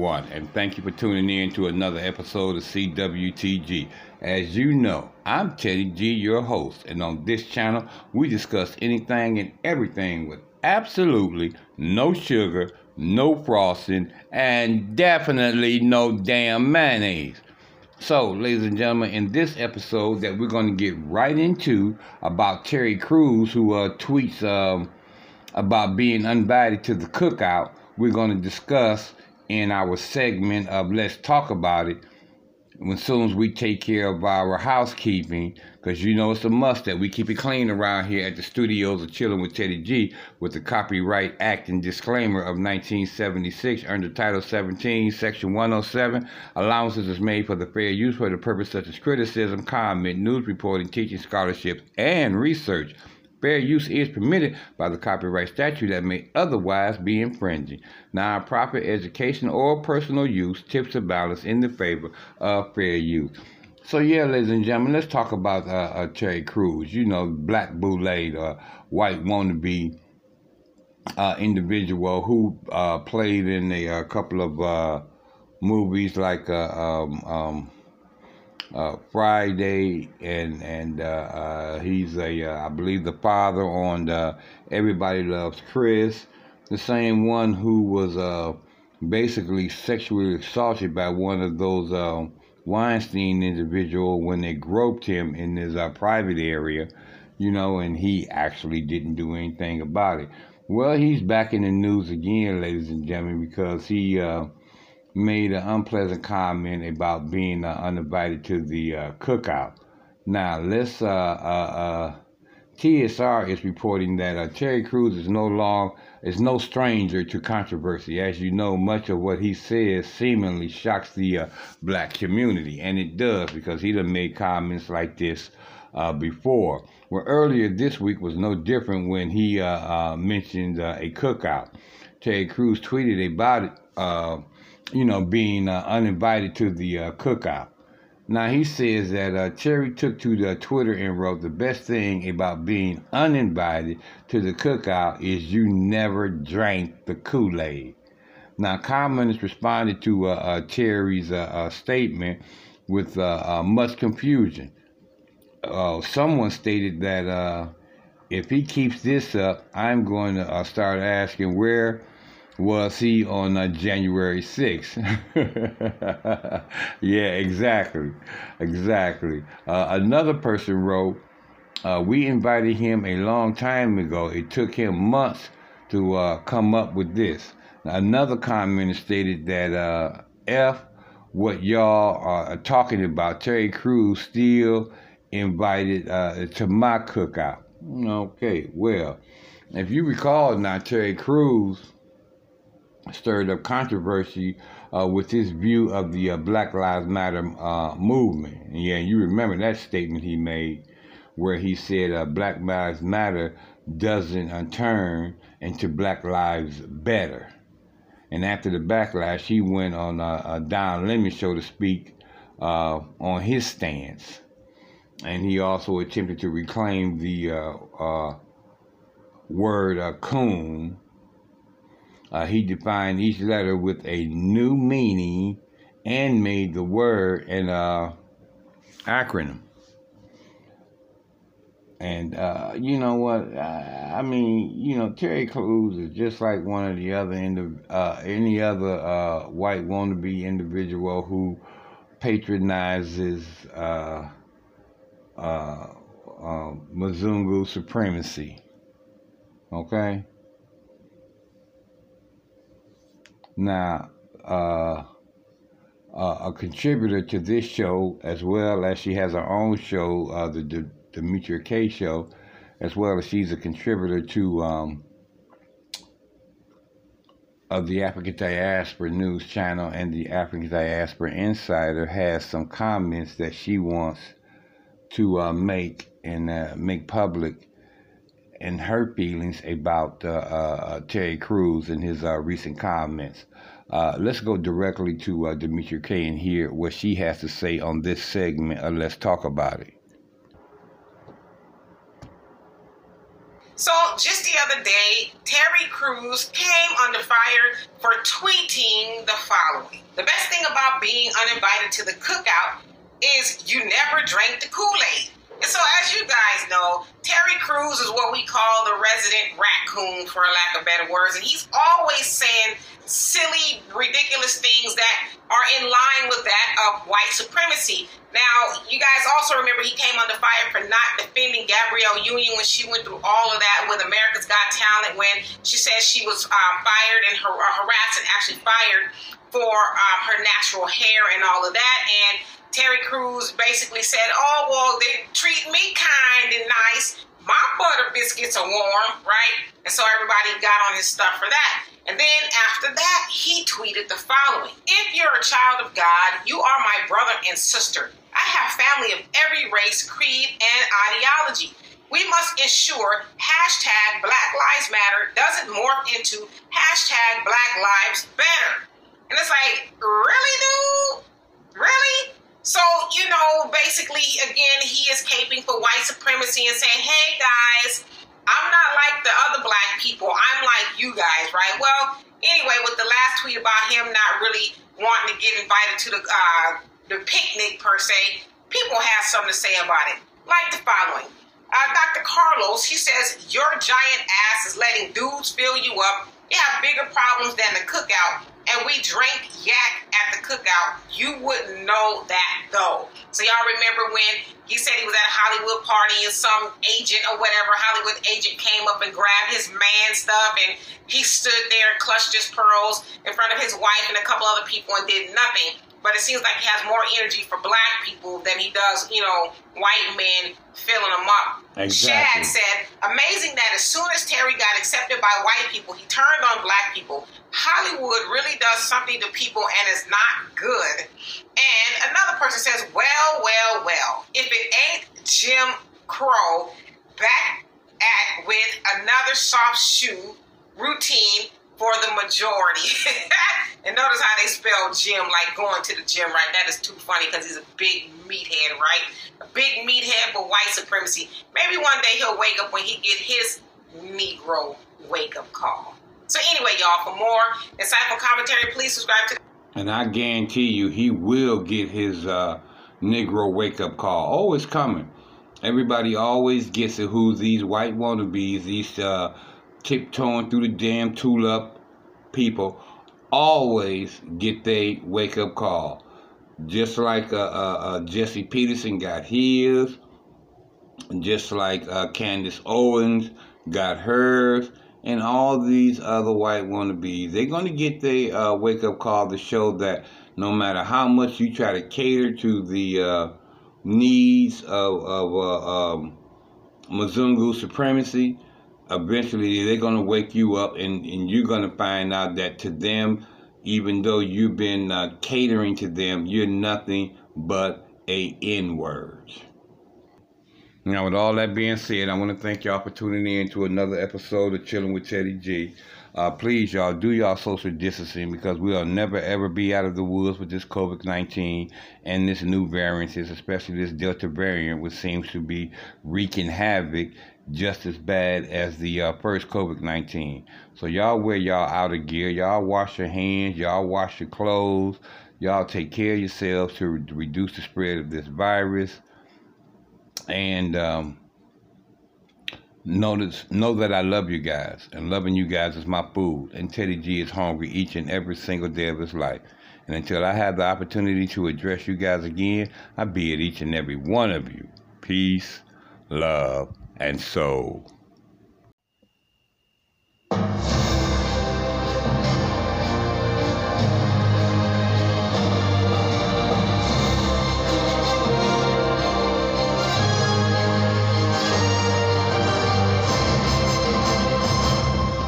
And thank you for tuning in to another episode of CWTG. As you know, I'm Teddy G, your host, and on this channel, we discuss anything and everything with absolutely no sugar, no frosting, and definitely no damn mayonnaise. So, ladies and gentlemen, in this episode that we're going to get right into about Terry Crews, who uh, tweets um, about being invited to the cookout, we're going to discuss in our segment of Let's Talk About It as soon as we take care of our housekeeping, because you know it's a must that we keep it clean around here at the studios of Chilling with Teddy G with the Copyright Act and Disclaimer of 1976 under Title 17, Section 107. Allowances is made for the fair use for the purpose such as criticism, comment, news reporting, teaching, scholarship, and research. Fair use is permitted by the copyright statute that may otherwise be infringing. Non-profit, education, or personal use tips the balance in the favor of fair use. So yeah, ladies and gentlemen, let's talk about uh, uh, Terry Crews. You know, black bootleg, uh, white wannabe uh, individual who uh, played in a, a couple of uh, movies like uh, um, um, uh, Friday, and and uh, uh, he's a uh, I believe the father on the Everybody Loves Chris, the same one who was uh, basically sexually assaulted by one of those uh, Weinstein individual when they groped him in his private area, you know, and he actually didn't do anything about it. Well, he's back in the news again, ladies and gentlemen, because he made an unpleasant comment about being uh, uninvited to the uh, cookout. Now, let's. Uh, uh, uh TSR is reporting that uh, Terry Crews is no long is no stranger to controversy. As you know, much of what he says seemingly shocks the black community, and it does because he done made comments like this uh before. Well, earlier this week was no different when he uh mentioned a cookout. Terry Crews tweeted about it you know, being uh, uninvited to the uh, cookout. Now he says that uh, Terry took to the Twitter and wrote the best thing about being uninvited to the cookout is you never drank the Kool Aid. Now commenters responded to uh, uh, Terry's uh, statement with much confusion. someone stated that if he keeps this up, I'm going to start asking where was he on uh, January 6th? yeah, exactly. Exactly. Uh, another person wrote, uh, We invited him a long time ago. It took him months to uh, come up with this. Another commenter stated that uh, F, what y'all are talking about, Terry Crews still invited uh, to my cookout. Okay, well, if you recall now, Terry Crews stirred up controversy uh, with his view of the uh, Black Lives Matter uh, movement. And yeah, you remember that statement he made where he said uh, Black Lives Matter doesn't turn into Black Lives Better. And after the backlash, he went on a, a Don Lemon show to speak uh, on his stance. And he also attempted to reclaim the uh, word coon uh, he defined each letter with a new meaning and made the word an uh, acronym. And uh, you know what? I mean, you know, Terry Crews is just like one of the other indiv- uh, any other uh, white wannabe individual who patronizes uh, uh, uh, Mzungu supremacy. Okay? Now, uh, a contributor to this show, as well as she has her own show, uh, the, the Demetria K Show, as well as she's a contributor to um, of the African Diaspora News Channel and the African Diaspora Insider has some comments that she wants to uh, make and uh, make public and her feelings about uh, uh Terry Crews and his uh, recent comments. Uh, let's go directly to uh, Demetria K and hear what she has to say on this segment Let's Talk About It. So, just the other day, Terry Crews came under fire for tweeting the following The best thing about being uninvited to the cookout is you never drank the Kool Aid. And so, as you guys know, Terry Crews is what we call the resident raccoon, for lack of better words. And he's always saying silly, ridiculous things that are in line with that of white supremacy. Now, you guys also remember he came under fire for not defending Gabrielle Union when she went through all of that with America's Got Talent when she said she was um, fired and har- harassed and actually fired for um, her natural hair and all of that. And Terry Crews basically said, "Oh well, they treat me kind and nice. My butter biscuits are warm, right?" And so everybody got on his stuff for that. And then after that, he tweeted the following: "If you're a child of God, you are my brother and sister. I have family of every race, creed, and ideology." We must ensure hashtag Black Lives Matter doesn't morph into hashtag Black Lives Better. And it's like, really, dude? Basically, again, he is caping for white supremacy and saying, hey, guys, I'm not like the other black people. I'm like you guys, right? Well, anyway, with the last tweet about him not really wanting to get invited to the, uh, the picnic, per se, people have something to say about it. Like the following. Uh, Dr. Carlos, he says, Your giant ass is letting dudes fill you up. You have bigger problems than the cookout and we drank yak at the cookout, you wouldn't know that though. So y'all remember when he said he was at a Hollywood party and some agent or whatever Hollywood agent came up and grabbed his man stuff and he stood there and clutched his pearls in front of his wife and a couple other people and did nothing but it seems like he has more energy for black people than he does, you know, white men filling them up. Exactly. Shad said, amazing that as soon as Terry got accepted by white people, he turned on black people. Hollywood really does something to people and it's not good. And another person says, well, well, well, if it ain't Jim Crow back at with another soft shoe routine for the majority. and notice how they spell Jim like going to the gym, right? That is too funny because he's a big meathead, right? A big meathead for white supremacy. Maybe one day he'll wake up when he get his Negro wake up call. So anyway, y'all, for more insightful commentary, please subscribe to. And I guarantee you, he will get his uh, Negro wake up call. Oh, it's coming. Everybody always gets it. Who these white wannabes, these uh, tiptoeing through the damn tulip people always get their wake up call. Just like uh, uh, uh, Jesse Peterson got his, just like uh, Candace Owens got hers, and all these other white wannabes. They're going to get their uh, wake up call to show that no matter how much you try to cater to the uh, needs of, of um, Mzungu supremacy, eventually they're going to wake you up and, and you're going to find out that to them, even though you've been uh, catering to them, you're nothing but a N-word. Now, with all that being said, I want to thank y'all for tuning in to another episode of Chilling with Teddy G. Uh, please, y'all, do y'all social distancing because we'll never ever be out of the woods with this COVID 19 and this new variant, especially this Delta variant, which seems to be wreaking havoc just as bad as the uh, first COVID 19. So, y'all wear y'all outer gear, y'all wash your hands, y'all wash your clothes, y'all take care of yourselves to re- reduce the spread of this virus. And, um, Notice, know that I love you guys, and loving you guys is my food. And Teddy G is hungry each and every single day of his life. And until I have the opportunity to address you guys again, I at each and every one of you. Peace, love, and soul.